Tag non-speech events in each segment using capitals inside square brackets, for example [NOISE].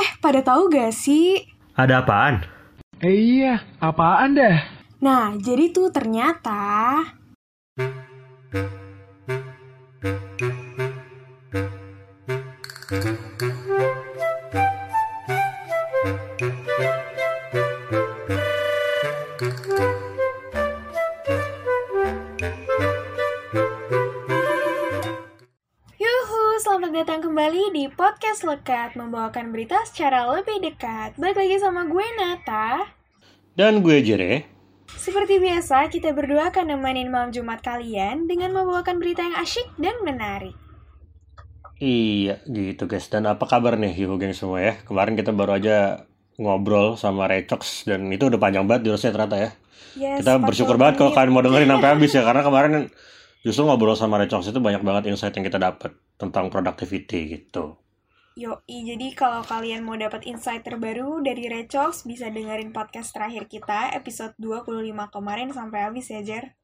Eh, pada tahu gak sih? Ada apaan? Eh iya, apaan dah? Nah, jadi tuh ternyata... Yuhu, kembali di Podcast Lekat Membawakan berita secara lebih dekat Balik lagi sama gue Nata Dan gue Jere. Seperti biasa, kita berdua akan nemenin malam Jumat kalian dengan membawakan berita yang asyik dan menarik. Iya, gitu guys. Dan apa kabar nih Yuhu geng semua ya? Kemarin kita baru aja ngobrol sama Recox dan itu udah panjang banget jurusnya ternyata ya. Yes, kita 40 bersyukur banget kalau kalian mau dengerin sampai [LAUGHS] habis ya karena kemarin justru ngobrol sama Recox itu banyak banget insight yang kita dapat tentang productivity gitu. Yoi, jadi kalau kalian mau dapat insight terbaru dari Recox, bisa dengerin podcast terakhir kita, episode 25 kemarin sampai habis ya, Jer.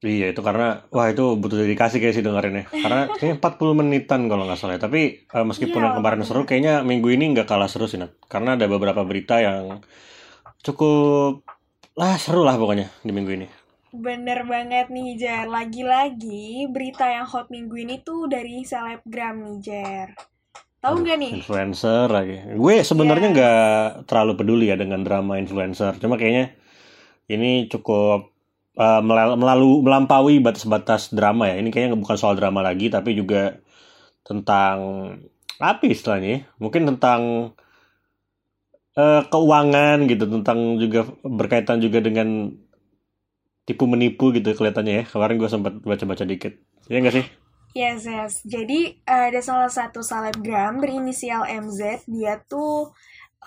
Iya itu karena wah itu butuh dedikasi kayak sih dengerinnya. Karena [LAUGHS] kayaknya 40 menitan kalau nggak salah. ya. Tapi eh, meskipun Iya, yang kemarin seru, kayaknya minggu ini nggak kalah seru sih Nat. Karena ada beberapa berita yang cukup lah seru lah pokoknya di minggu ini. Bener banget nih, Jer. Lagi-lagi, berita yang hot minggu ini tuh dari selebgram nih, Jer. Tahu nggak nih? Influencer lagi. Gue sebenarnya Yes. nggak terlalu peduli ya dengan drama influencer. Cuma kayaknya ini cukup melal- melalu melampaui batas-batas drama ya. Ini kayaknya bukan soal drama lagi, tapi juga tentang apa ya istilahnya? ya? Mungkin tentang eh, keuangan gitu, tentang juga berkaitan juga dengan tipu menipu gitu kelihatannya ya. Kemarin gue sempat baca-baca dikit. Iya nggak sih? Yes, yes. Jadi ada salah satu selebgram berinisial MZ, dia tuh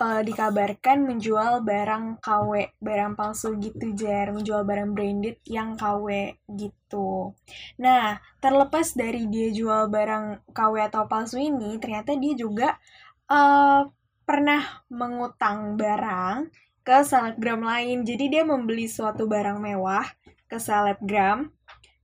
eh, dikabarkan menjual barang KW, barang palsu gitu, Jer. Menjual barang branded yang KW gitu. Nah, terlepas dari dia jual barang KW atau palsu ini, ternyata dia juga eh, pernah mengutang barang ke selebgram lain. Jadi dia membeli suatu barang mewah ke selebgram,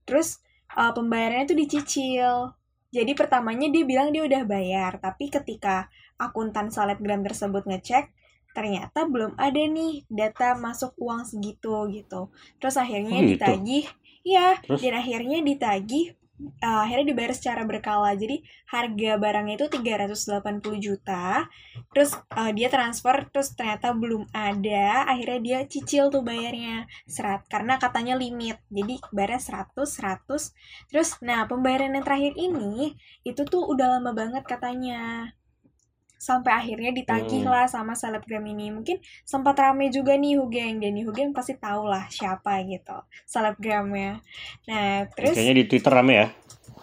terus uh, pembayarannya tuh dicicil. Jadi pertamanya dia bilang dia udah bayar, tapi ketika akuntan selebgram tersebut ngecek, ternyata belum ada nih data masuk uang segitu gitu. Terus akhirnya Oh, gitu? ditagih, iya, Terus? dan akhirnya ditagih, uh, akhirnya dibayar secara berkala. Jadi harga barangnya itu 380 juta, terus uh, dia transfer, terus ternyata belum ada, akhirnya dia cicil tuh bayarnya serat karena katanya limit. Jadi bayarnya 100 100 Terus, nah pembayaran yang terakhir ini itu tuh udah lama banget katanya. Sampai akhirnya ditagih Hmm. lah sama selebgram ini. Mungkin sempat rame juga nih Hugeng. Dan nih Hugeng pasti tahu lah siapa gitu selebgramnya. Nah, terus Kayaknya di Twitter rame ya.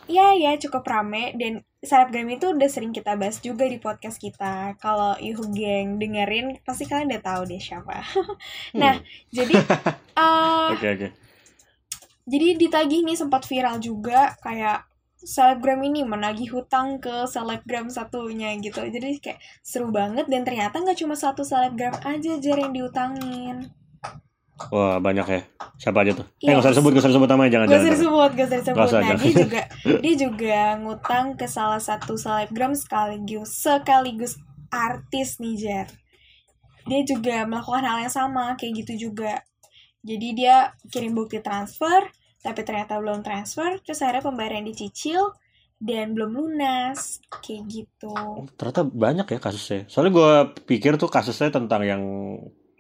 ya ya cukup rame. Dan selebgram itu udah sering kita bahas juga di podcast kita. Kalau Hugeng dengerin, pasti kalian udah tahu deh siapa. [LAUGHS] Nah, Hmm. jadi... [LAUGHS] eh, Oke oke. jadi ditagih nih sempat viral juga kayak selebgram ini menagih hutang ke selebgram satunya gitu jadi kayak seru banget dan ternyata nggak cuma satu selebgram aja jar yang diutangin Wah banyak ya. Siapa aja tuh? Eh Iya. nggak usah disebut, nggak usah disebut namanya jangan gak usah disebut gak usah disebut nah jangan. dia juga dia juga ngutang ke salah satu selebgram sekaligus sekaligus artis nih jar dia juga melakukan hal yang sama kayak gitu juga jadi dia kirim bukti transfer tapi ternyata belum transfer terus akhirnya pembayaran dicicil dan belum lunas kayak gitu Ternyata banyak ya kasusnya. Soalnya gue pikir tuh kasusnya tentang yang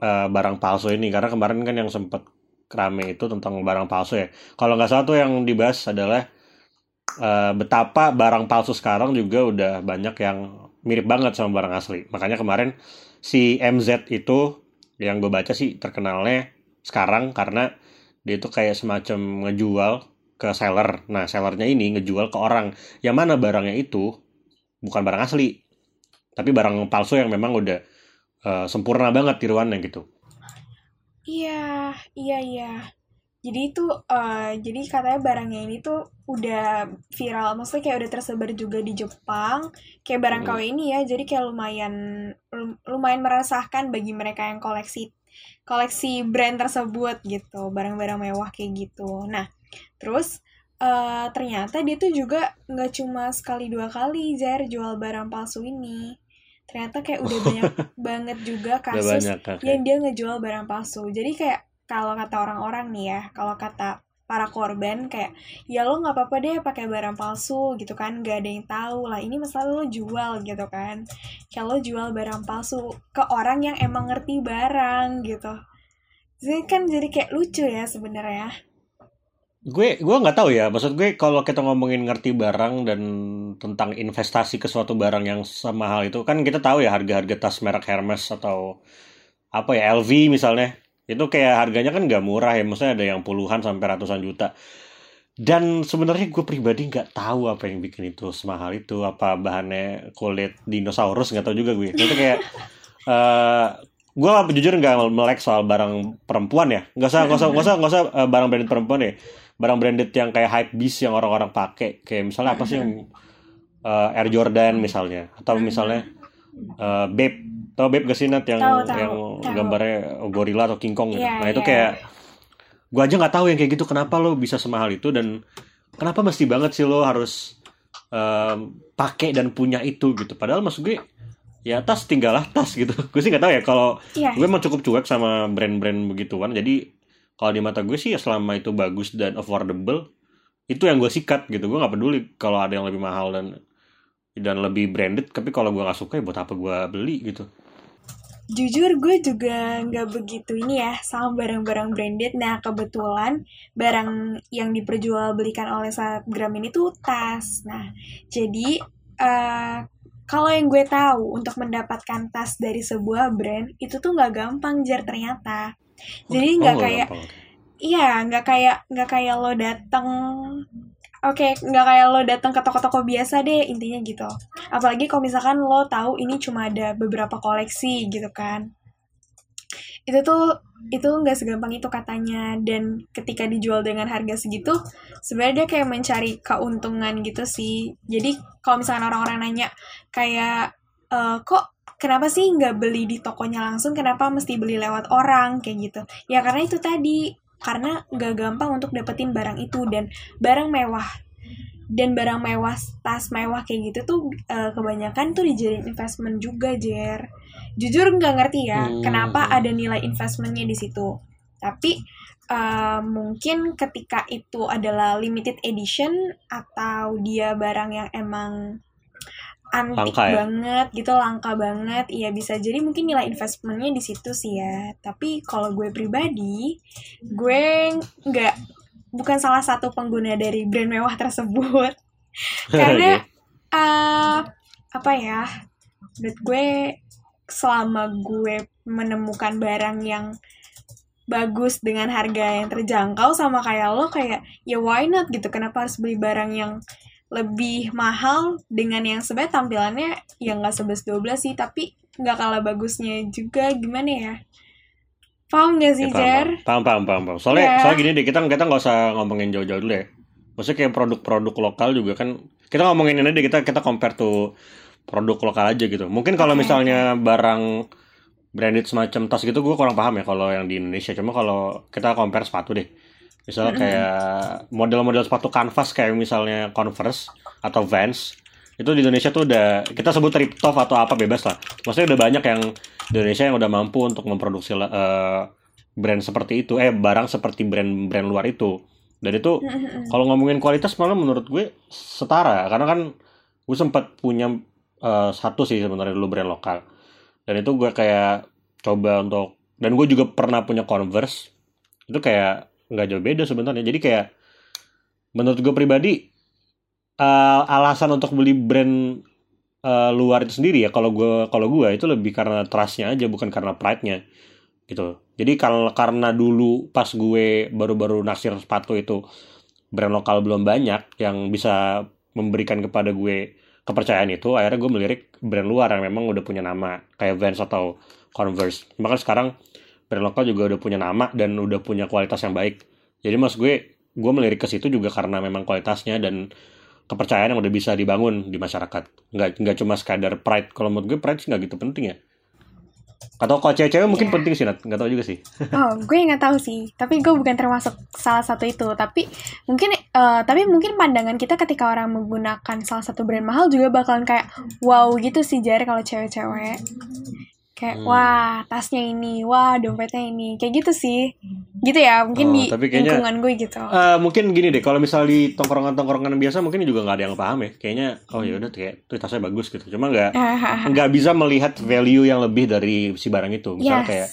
eh, barang palsu ini karena kemarin kan yang sempat rame itu tentang barang palsu ya. Kalau nggak salah tuh yang dibahas adalah eh, betapa barang palsu sekarang juga udah banyak yang mirip banget sama barang asli. Makanya kemarin si MZ itu yang gue baca sih terkenalnya sekarang karena dia itu kayak semacam ngejual ke seller. Nah, sellernya ini ngejual ke orang yang mana barangnya itu bukan barang asli, tapi barang palsu yang memang udah eh, sempurna banget tiruannya gitu. iya iya iya jadi itu eh, jadi katanya barangnya ini tuh udah viral maksudnya kayak udah tersebar juga di Jepang kayak barang Hmm. KW ini ya jadi kayak lumayan lum- lumayan meresahkan bagi mereka yang koleksi koleksi brand tersebut gitu barang-barang mewah kayak gitu. Nah terus eh, ternyata dia tuh juga nggak cuma sekali dua kali Zer jual barang palsu ini. Ternyata kayak udah [LAUGHS] banyak banget juga kasus banyak yang dia ngejual barang palsu. Jadi kayak kalau kata orang-orang nih ya kalau kata para korban kayak ya lo nggak apa-apa deh pakai barang palsu gitu kan. Gak ada yang tahu lah ini masalah lo jual gitu kan. Kayak lo jual barang palsu ke orang yang emang ngerti barang gitu. Jadi kan jadi kayak lucu ya sebenarnya. Gue gue nggak tahu ya. Maksud gue kalau kita ngomongin ngerti barang dan tentang investasi ke suatu barang yang semahal itu kan kita tahu ya harga-harga tas merek Hermes atau apa ya LV misalnya itu kayak harganya kan nggak murah ya maksudnya ada yang puluhan sampai ratusan juta. Dan sebenarnya gue pribadi nggak tahu apa yang bikin itu semahal itu apa bahannya kulit dinosaurus nggak tahu juga gue itu kayak [LAUGHS] eh gue jujur nggak melek soal barang perempuan ya. Nggak usah nggak usah nggak usah nggak usah eh, barang branded perempuan ya. Barang branded yang kayak hype beast yang orang-orang pakai. Kayak misalnya apa sih yang eh, Air Jordan misalnya. Atau misalnya eh, Babe tau Babe gak sih Nat yang Tahu, tahu, yang tahu. gambarnya gorila atau King Kong gitu? Iya, nah itu iya. kayak gue aja nggak tahu yang kayak gitu kenapa lo bisa semahal itu dan kenapa mesti banget sih lo harus em, pakai dan punya itu gitu. Padahal maksud gue ya tas tinggallah tas gitu. [LAUGHS] Gue sih nggak tahu ya kalau iya. gue emang cukup cuek sama brand-brand begituan. Jadi kalau di mata gue sih ya selama itu bagus dan affordable itu yang gue sikat gitu. Gue nggak peduli kalau ada yang lebih mahal dan dan lebih branded. Tapi kalau gue nggak suka ya buat apa gue beli gitu Jujur gue juga nggak begitu ini ya sama barang-barang branded. Nah kebetulan barang yang diperjualbelikan oleh Snapgram ini tuh tas. Nah jadi eh, kalau yang gue tahu untuk mendapatkan tas dari sebuah brand itu tuh nggak gampang jar ternyata. Jadi Oh, nggak kayak gampang. Iya, nggak kayak nggak kayak lo datang Oke, nggak kayak lo datang ke toko-toko biasa deh, intinya gitu. Apalagi kalau misalkan lo tahu ini cuma ada beberapa koleksi gitu kan. Itu tuh itu nggak segampang itu katanya. Dan ketika dijual dengan harga segitu sebenarnya dia kayak mencari keuntungan gitu sih. Jadi kalau misalkan orang-orang nanya kayak "Eh, kok kenapa sih nggak beli di tokonya langsung? Kenapa mesti beli lewat orang? Kayak gitu. Ya karena itu tadi karena nggak gampang untuk dapetin barang itu dan barang mewah. Dan barang mewah tas mewah kayak gitu tuh eh, kebanyakan tuh dijadiin investment juga Jer. Jujur nggak ngerti ya Hmm. kenapa ada nilai investmentnya di situ. Tapi eh, mungkin ketika itu adalah limited edition atau dia barang yang emang antik Langka ya? banget gitu langka banget. Iya bisa jadi mungkin nilai investmentnya di situ sih ya. Tapi kalau gue pribadi gue nggak bukan salah satu pengguna dari brand mewah tersebut. [LAUGHS] Karena eh apa ya menurut gue selama gue menemukan barang yang bagus dengan harga yang terjangkau sama kayak lo kayak ya why not gitu? Kenapa harus beli barang yang lebih mahal dengan yang sebenarnya tampilannya yang nggak sebes 12 sih tapi nggak kalah bagusnya juga gimana ya paham gak sih Ya, paham, Jar? paham, paham, paham, paham. Soalnya, Iya. soalnya gini deh, kita kita nggak usah ngomongin jauh-jauh dulu ya. Maksudnya kayak produk-produk lokal juga kan, kita ngomongin ini deh, kita kita compare tuh produk lokal aja gitu. Mungkin kalau Oke. misalnya barang branded semacam tas gitu, gue kurang paham ya kalau yang di Indonesia. Cuma kalau kita compare sepatu deh, misalnya kayak model-model sepatu canvas kayak misalnya Converse atau Vans, itu di Indonesia tuh udah kita sebut Triptop atau apa bebas lah. Maksudnya udah banyak yang di Indonesia yang udah mampu untuk memproduksi eh, brand seperti itu, eh barang seperti brand-brand luar itu. Dan itu kalau ngomongin kualitas malah menurut gue setara karena kan gue sempat punya eh, satu sih sebenarnya dulu brand lokal. Dan itu gue kayak coba untuk dan gue juga pernah punya Converse. Itu kayak nggak jauh beda sebenarnya. Jadi kayak menurut gue pribadi eh, alasan untuk beli brand eh, luar itu sendiri ya kalau gue kalau gue itu lebih karena trustnya aja bukan karena pride-nya gitu jadi kalau karena dulu pas gue baru-baru naksir sepatu itu brand lokal belum banyak yang bisa memberikan kepada gue kepercayaan itu akhirnya gue melirik brand luar yang memang udah punya nama kayak Vans atau Converse bahkan sekarang brand lokal juga udah punya nama dan udah punya kualitas yang baik jadi mas gue gue melirik ke situ juga karena memang kualitasnya dan kepercayaan yang udah bisa dibangun di masyarakat nggak nggak cuma sekadar pride kalau menurut gue pride sih nggak gitu penting ya Atau kalau cewek-cewek mungkin Iya. penting sih, Nat. Nggak tahu juga sih. Oh, gue nggak tahu sih. Tapi gue bukan termasuk salah satu itu. Tapi mungkin, eh, tapi mungkin pandangan kita ketika orang menggunakan salah satu brand mahal juga bakalan kayak wow gitu sih Jar kalau cewek-cewek. Kayak Hmm. wah tasnya ini, wah dompetnya ini, kayak gitu sih. Gitu ya, mungkin Oh, di tapi kayaknya- lingkungan gue gitu. Eh, mungkin gini deh, kalau misal di tongkrongan-tongkrongan biasa mungkin juga nggak ada yang paham ya. Kayaknya, oh ya udah kayak tuh tasnya bagus gitu. Cuma nggak [LAUGHS] nggak bisa melihat value yang lebih dari si barang itu. Misalnya Yes. kayak,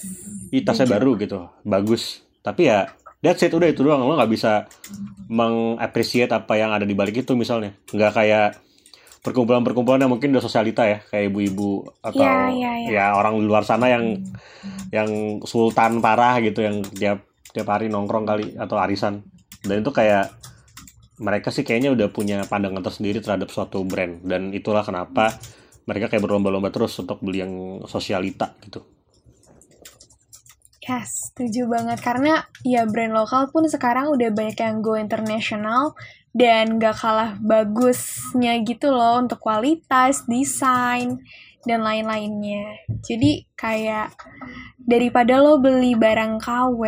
ih tasnya baru gitu, bagus. Tapi ya, that's it udah itu doang. Lo nggak bisa mengappreciate apa yang ada di balik itu misalnya. Nggak kayak perkumpulan-perkumpulan yang mungkin udah sosialita ya, kayak ibu-ibu atau Iya, iya, iya. ya orang di luar sana yang yang sultan parah gitu yang tiap tiap hari nongkrong kali atau arisan. Dan itu kayak mereka sih kayaknya udah punya pandangan tersendiri terhadap suatu brand dan itulah kenapa mereka kayak berlomba-lomba terus untuk beli yang sosialita gitu. Yes, setuju banget. Karena ya brand lokal pun sekarang udah banyak yang go international dan gak kalah bagusnya gitu loh untuk kualitas, desain, dan lain-lainnya. Jadi kayak daripada lo beli barang KW,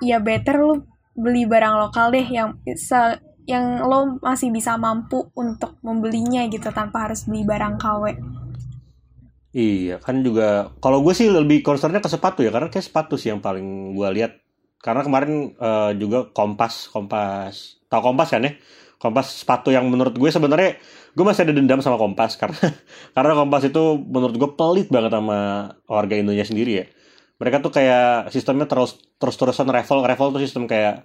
ya better lo beli barang lokal deh yang se yang lo masih bisa mampu untuk membelinya gitu tanpa harus beli barang KW. Iya, kan juga kalau gue sih lebih concernnya ke sepatu ya karena kayak sepatu sih yang paling gue lihat. Karena kemarin eh, juga Kompas, Kompas, tahu Kompas kan ya? Kompas sepatu yang menurut gue sebenarnya gue masih ada dendam sama Kompas [LAUGHS] karena karena Kompas itu menurut gue pelit banget sama warga Indonesia sendiri ya. Mereka tuh kayak sistemnya terus terus terusan raffle, raffle tuh sistem kayak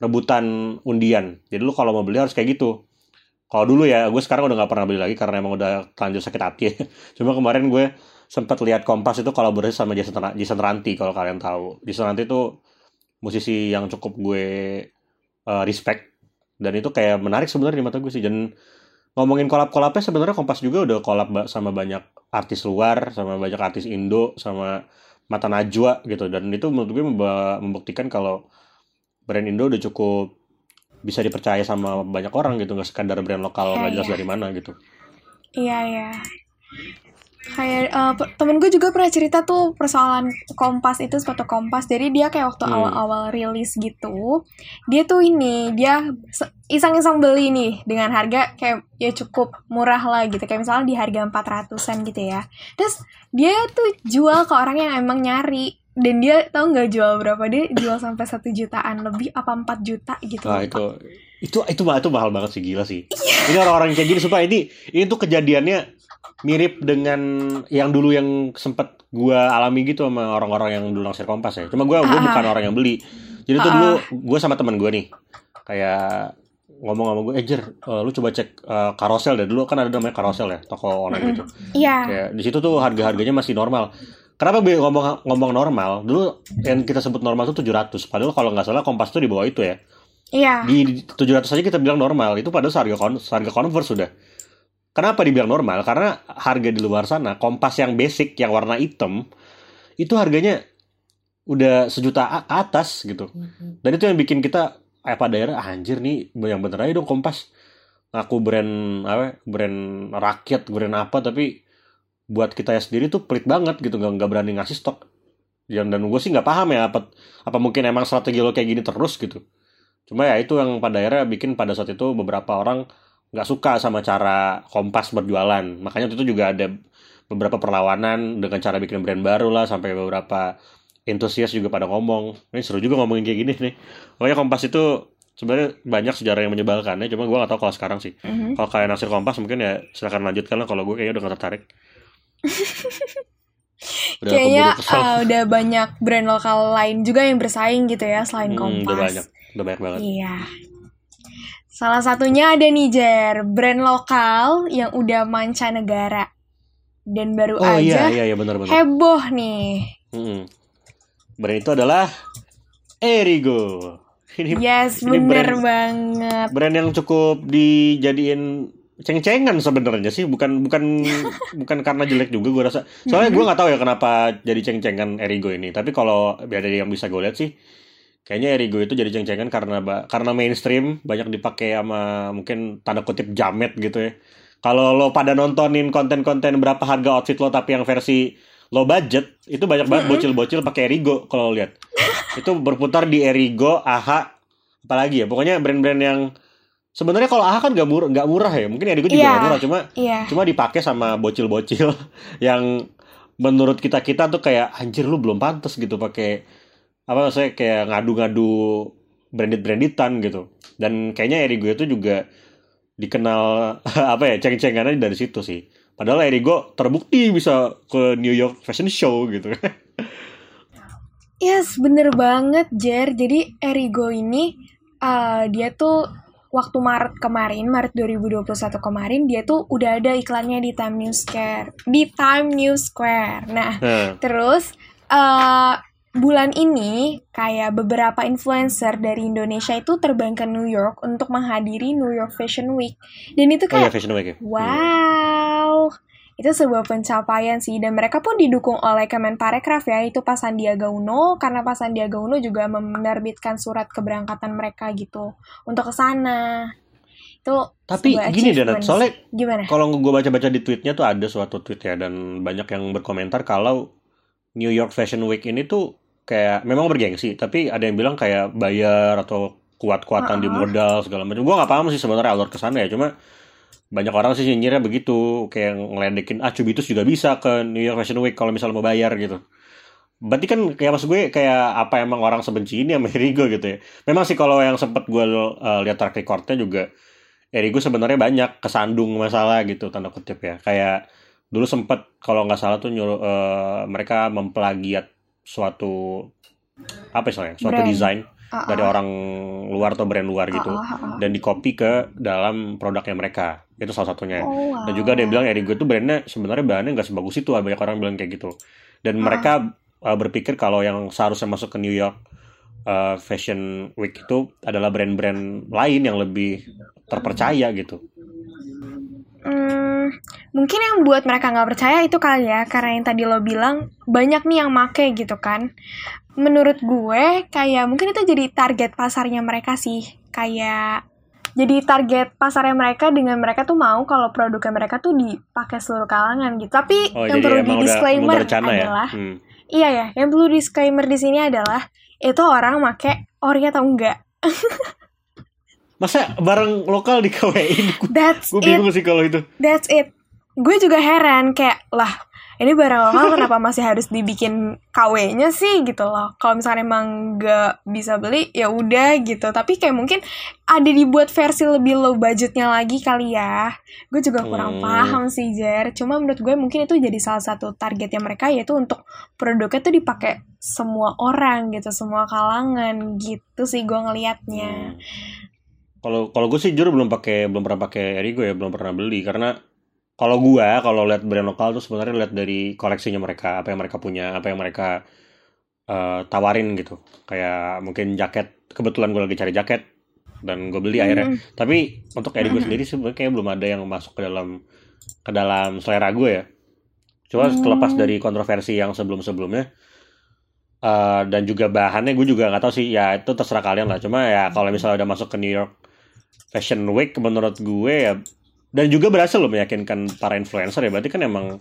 rebutan undian. Jadi lu kalau mau beli harus kayak gitu. Kalau dulu ya, gue sekarang udah nggak pernah beli lagi karena emang udah terlanjur sakit hati ya. [LAUGHS] Cuma kemarin gue sempat lihat Kompas itu kolaborasi sama Jason, Jason Ranti kalau kalian tahu. Jason Ranti itu musisi yang cukup gue uh, respect dan itu kayak menarik sebenarnya di mata gue sih. Dan ngomongin kolab-kolabnya sebenarnya Kompas juga udah kolab sama banyak artis luar, sama banyak artis Indo, sama Mata Najwa gitu. Dan itu menurut gue membuktikan kalau brand Indo udah cukup bisa dipercaya sama banyak orang gitu nggak sekadar brand lokal nggak Iya, jelas iya. dari mana gitu Iya ya. Kayak eh, pe- temen gue juga pernah cerita tuh persoalan kompas itu sepatu kompas. Jadi dia kayak waktu Hmm. awal-awal rilis gitu, dia tuh ini dia se- iseng-iseng beli nih dengan harga kayak ya cukup murah lah gitu. Kayak misalnya di harga 400-an gitu ya. Terus dia tuh jual ke orang yang emang nyari dan dia tahu nggak jual berapa dia jual sampai satu jutaan lebih apa 4 juta gitu Nah itu itu itu mah itu mahal banget sih gila sih. Ini orang-orang yang kayak gini supaya ini ini tuh kejadiannya mirip dengan yang dulu yang sempat gua alami gitu sama orang-orang yang dulu naksir kompas ya. Cuma gua gua Ah. bukan orang yang beli. Jadi tuh Ah. dulu gua sama teman gua nih kayak ngomong sama gue, eh Jer, eh, lu coba cek eh, karosel deh dulu kan ada namanya karosel ya toko online gitu. Iya. Kayak di situ tuh harga-harganya masih normal. Kenapa be- ngomong ngomong normal? Dulu yang kita sebut normal tuh 700. Padahal kalau nggak salah Kompas tuh di bawah itu ya. Iya. Di 700 aja kita bilang normal. Itu padahal harga kon harga Converse sudah. Kenapa dibilang normal? Karena harga di luar sana Kompas yang basic yang warna hitam itu harganya udah sejuta atas gitu. Dan itu yang bikin kita eh pada daerah anjir nih yang bener aja dong Kompas. Ngaku brand apa? Brand rakyat, brand apa tapi buat kita ya sendiri tuh pelit banget gitu nggak nggak berani ngasih stok dan dan gue sih nggak paham ya apa apa mungkin emang strategi lo kayak gini terus gitu cuma ya itu yang pada akhirnya bikin pada saat itu beberapa orang nggak suka sama cara kompas berjualan. Makanya waktu itu juga ada beberapa perlawanan dengan cara bikin brand baru lah sampai beberapa entusias juga pada ngomong. Ini seru juga ngomongin kayak gini nih. Pokoknya kompas itu sebenarnya banyak sejarah yang menyebalkan ya cuma gue nggak tahu kalau sekarang sih. Mhm. kalau kalian naksir kompas mungkin ya silakan lanjutkan lah kalau gue kayaknya udah gak tertarik. [LAUGHS] Udah Kayaknya uh, udah banyak brand lokal lain juga yang bersaing gitu ya selain Hmm, Kompas. udah banyak udah banyak banget. Iya. Salah satunya ada nih Jer, brand lokal yang udah mancanegara. Dan baru oh iya aja iya iya benar benar. heboh nih. Mm-mm. brand itu adalah Erigo. Ini Yes, ini bener brand- banget. brand yang cukup dijadiin ceng-cengan sebenarnya sih. Bukan bukan [LAUGHS] bukan karena jelek juga gue rasa. Soalnya gue nggak tahu ya kenapa jadi ceng-cengan Erigo ini. Tapi kalau dari yang bisa gue lihat sih kayaknya Erigo itu jadi ceng-cengan karena karena mainstream banyak dipakai sama mungkin tanda kutip jamet gitu ya kalau lo pada nontonin konten-konten berapa harga outfit lo tapi yang versi low budget itu banyak banget bocil-bocil pakai Erigo kalau lo lihat itu berputar di Erigo AHA apalagi ya pokoknya brand-brand yang sebenarnya kalau AHA kan nggak murah nggak murah ya mungkin Erigo juga Iya. nggak murah cuma Iya. cuma dipakai sama bocil-bocil [LAUGHS] yang menurut kita kita tuh kayak anjir lu belum pantas gitu pakai apa saya kayak ngadu-ngadu branded branditan gitu. Dan kayaknya Erigo itu juga dikenal [LAUGHS] apa ya ceng-cengannya dari situ sih. Padahal Erigo terbukti bisa ke New York Fashion Show gitu. [LAUGHS] Yes, bener banget, Jer. Jadi Erigo ini eh, dia tuh waktu Maret kemarin, Maret 2021 kemarin, dia tuh udah ada iklannya di Time News Square, di Time News Square. Nah, nah, terus eh bulan ini kayak beberapa influencer dari Indonesia itu terbang ke New York untuk menghadiri New York Fashion Week. Dan itu oh ya kayak Fashion Week ya Wow, itu sebuah pencapaian sih dan mereka pun didukung oleh Kemenparekraf ya itu Pak Sandiaga Uno karena Pak Sandiaga Uno juga menerbitkan surat keberangkatan mereka gitu untuk ke sana. Itu tapi gini achievement. soalnya gimana? kalau gue baca-baca di tweetnya tuh ada suatu tweet ya dan banyak yang berkomentar kalau New York Fashion Week ini tuh kayak memang bergengsi tapi ada yang bilang kayak bayar atau kuat-kuatan di Uh-uh. modal segala macam. Gue nggak paham sih sebenarnya alur ke sana ya cuma banyak orang sih nyinyirnya begitu kayak ngeledekin ah Cubitus juga bisa ke New York Fashion Week kalau misalnya mau bayar gitu. Berarti kan kayak maksud gue kayak apa emang orang sebenci ini sama Erigo gitu ya. Memang sih kalau yang sempet gue uh, lihat track recordnya juga Erigo sebenarnya banyak kesandung masalah gitu tanda kutip ya. Kayak dulu sempet kalau nggak salah tuh nyuruh uh, mereka memplagiat suatu apa istilahnya suatu Brand. desain Uh-uh. dari orang luar atau brand luar gitu Uh-uh, uh-uh. dan di copy ke dalam produknya mereka itu salah satunya Oh, wow. dan juga ada yang bilang Erigo itu brandnya sebenarnya bahannya nggak sebagus itu banyak orang bilang kayak gitu dan mereka uh, berpikir kalau yang seharusnya masuk ke New York uh, Fashion Week itu adalah brand-brand lain yang lebih terpercaya gitu Hmm, mungkin yang buat mereka nggak percaya itu kali ya, karena yang tadi lo bilang banyak nih yang make gitu kan. Menurut gue kayak mungkin itu jadi target pasarnya mereka sih, kayak jadi target pasarnya mereka dengan mereka tuh mau kalau produknya mereka tuh dipakai seluruh kalangan gitu. Tapi oh yang perlu di disclaimer ya adalah, Hmm. iya ya, yang perlu disclaimer di sini adalah itu orang make ori atau enggak. [LAUGHS] masa barang lokal di KWI [LAUGHS] That's gue it. bingung sih kalau itu That's it. Gue juga heran kayak lah ini barang lokal [LAUGHS] kenapa masih harus dibikin KW-nya sih gitu loh. Kalau misalnya emang nggak bisa beli ya udah gitu. Tapi kayak mungkin ada dibuat versi lebih low budgetnya lagi kali ya. Gue juga kurang Hmm. paham sih Jer. Cuma menurut gue mungkin itu jadi salah satu targetnya mereka yaitu untuk produknya tuh dipakai semua orang gitu, semua kalangan gitu sih gue ngelihatnya. Hmm. Kalau kalau gue sih jujur belum pakai belum pernah pakai Erigo ya belum pernah beli. Karena kalau gua kalau lihat brand lokal tuh sebenarnya lihat dari koleksinya mereka apa yang mereka punya apa yang mereka eh, tawarin gitu. Kayak mungkin jaket kebetulan gue lagi cari jaket dan gue beli akhirnya. Hmm. tapi untuk Erigo sendiri sih sebenarnya kayak belum ada yang masuk ke dalam ke dalam selera gue ya. Cuma Hmm. terlepas dari kontroversi yang sebelum sebelumnya eh, dan juga bahannya gue juga nggak tahu sih. Ya itu terserah kalian lah. Cuma ya kalau misalnya udah masuk ke New York Fashion Week menurut gue ya dan juga berhasil loh meyakinkan para influencer ya berarti kan emang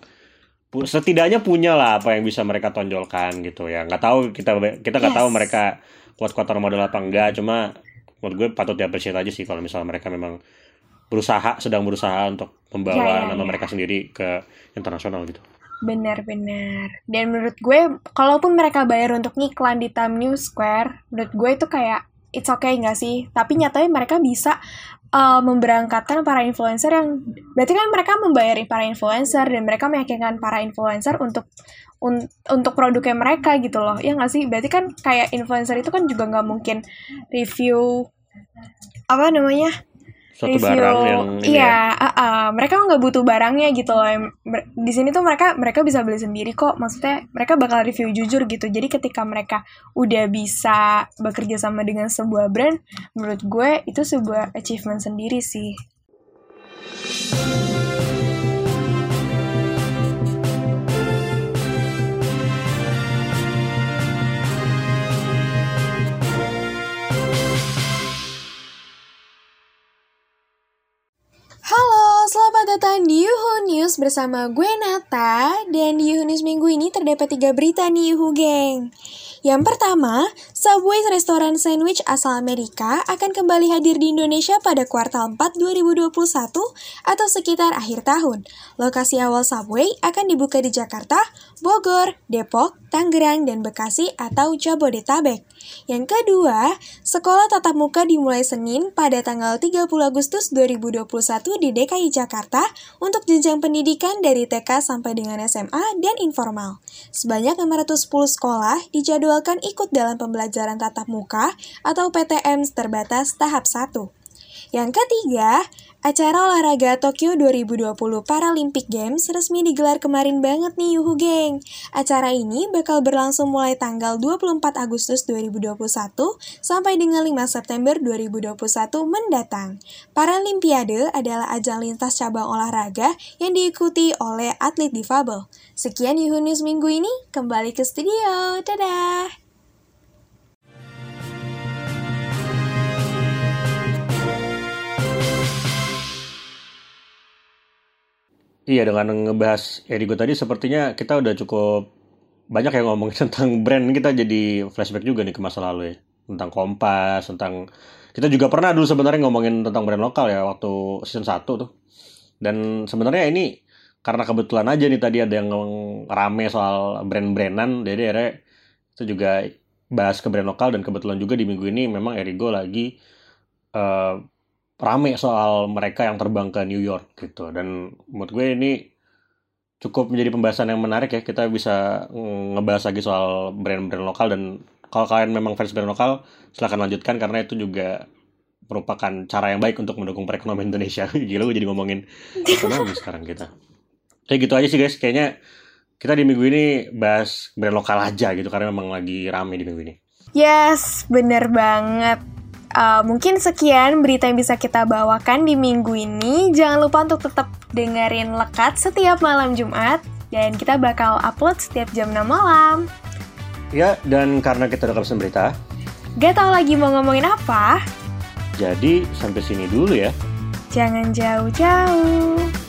setidaknya punya lah apa yang bisa mereka tonjolkan gitu ya nggak tahu kita kita nggak Yes. tahu mereka kuat-kuatan modal apa enggak cuma menurut gue patut diapresiasi aja sih kalau misalnya mereka memang berusaha sedang berusaha untuk membawa Ya, ya, nama ya. mereka sendiri ke internasional gitu Benar-benar. Dan menurut gue, kalaupun mereka bayar untuk ngiklan di Time News Square, menurut gue itu kayak it's okay nggak sih? Tapi nyatanya mereka bisa uh, memberangkatkan para influencer yang berarti kan mereka membayari para influencer dan mereka meyakinkan para influencer untuk un- untuk produknya mereka gitu loh. Ya nggak sih? Berarti kan kayak influencer itu kan juga nggak mungkin review apa namanya? Suatu review barang yang ini ya. iya ah, ah. mereka nggak butuh barangnya gitu loh di sini tuh mereka mereka bisa beli sendiri kok maksudnya mereka bakal review jujur gitu jadi ketika mereka udah bisa bekerja sama dengan sebuah brand menurut gue itu sebuah achievement sendiri sih Di Yuhu News bersama gue Nata dan di Yuhu News minggu ini terdapat tiga berita nih Yuhu geng. Yang pertama, Subway restoran sandwich asal Amerika akan kembali hadir di Indonesia pada kuartal 4 2021 atau sekitar akhir tahun. Lokasi awal Subway akan dibuka di Jakarta, Bogor, Depok, Tangerang, dan Bekasi atau Jabodetabek. Yang kedua, sekolah tatap muka dimulai Senin pada tanggal 30 Agustus 2021 di DKI Jakarta untuk jenjang pendidikan dari TK sampai dengan SMA dan informal. Sebanyak 510 sekolah dijadwal dijadwalkan ikut dalam pembelajaran tatap muka atau PTM terbatas tahap 1. Yang ketiga, acara olahraga Tokyo 2020 Paralympic Games resmi digelar kemarin banget nih Yuhu geng. Acara ini bakal berlangsung mulai tanggal 24 Agustus 2021 sampai dengan 5 September 2021 mendatang. Paralimpiade adalah ajang lintas cabang olahraga yang diikuti oleh atlet difabel. Sekian Yuhu News minggu ini, kembali ke studio. Dadah! Iya, dengan ngebahas Erigo tadi sepertinya kita udah cukup banyak yang ngomongin [LAUGHS] tentang brand. Kita jadi flashback juga nih ke masa lalu ya. Tentang Kompas, tentang... Kita juga pernah dulu sebenarnya ngomongin tentang brand lokal ya waktu season 1 tuh. Dan sebenarnya ini karena kebetulan aja nih tadi ada yang rame soal brand-brandan jadi akhirnya itu juga bahas ke brand lokal dan kebetulan juga di minggu ini memang Erigo lagi uh, rame soal mereka yang terbang ke New York gitu. Dan menurut gue ini cukup menjadi pembahasan yang menarik ya. Kita bisa ngebahas lagi soal brand-brand lokal. Dan kalau kalian memang fans brand lokal silahkan lanjutkan. Karena itu juga merupakan cara yang baik untuk mendukung perekonomian [LAUGHS] Indonesia. Gila gue jadi ngomongin ekonomi [LAUGHS] sekarang kita. Kayak gitu aja sih guys. Kayaknya kita di minggu ini bahas brand lokal aja gitu. Karena memang lagi rame di minggu ini. Yes bener banget Uh, mungkin sekian berita yang bisa kita bawakan di minggu ini. Jangan lupa untuk tetap dengerin lekat setiap malam Jumat. Dan kita bakal upload setiap jam 6 malam. Ya, dan karena kita udah kepesan berita. Gak tau lagi mau ngomongin apa. Jadi, sampai sini dulu ya. Jangan jauh-jauh.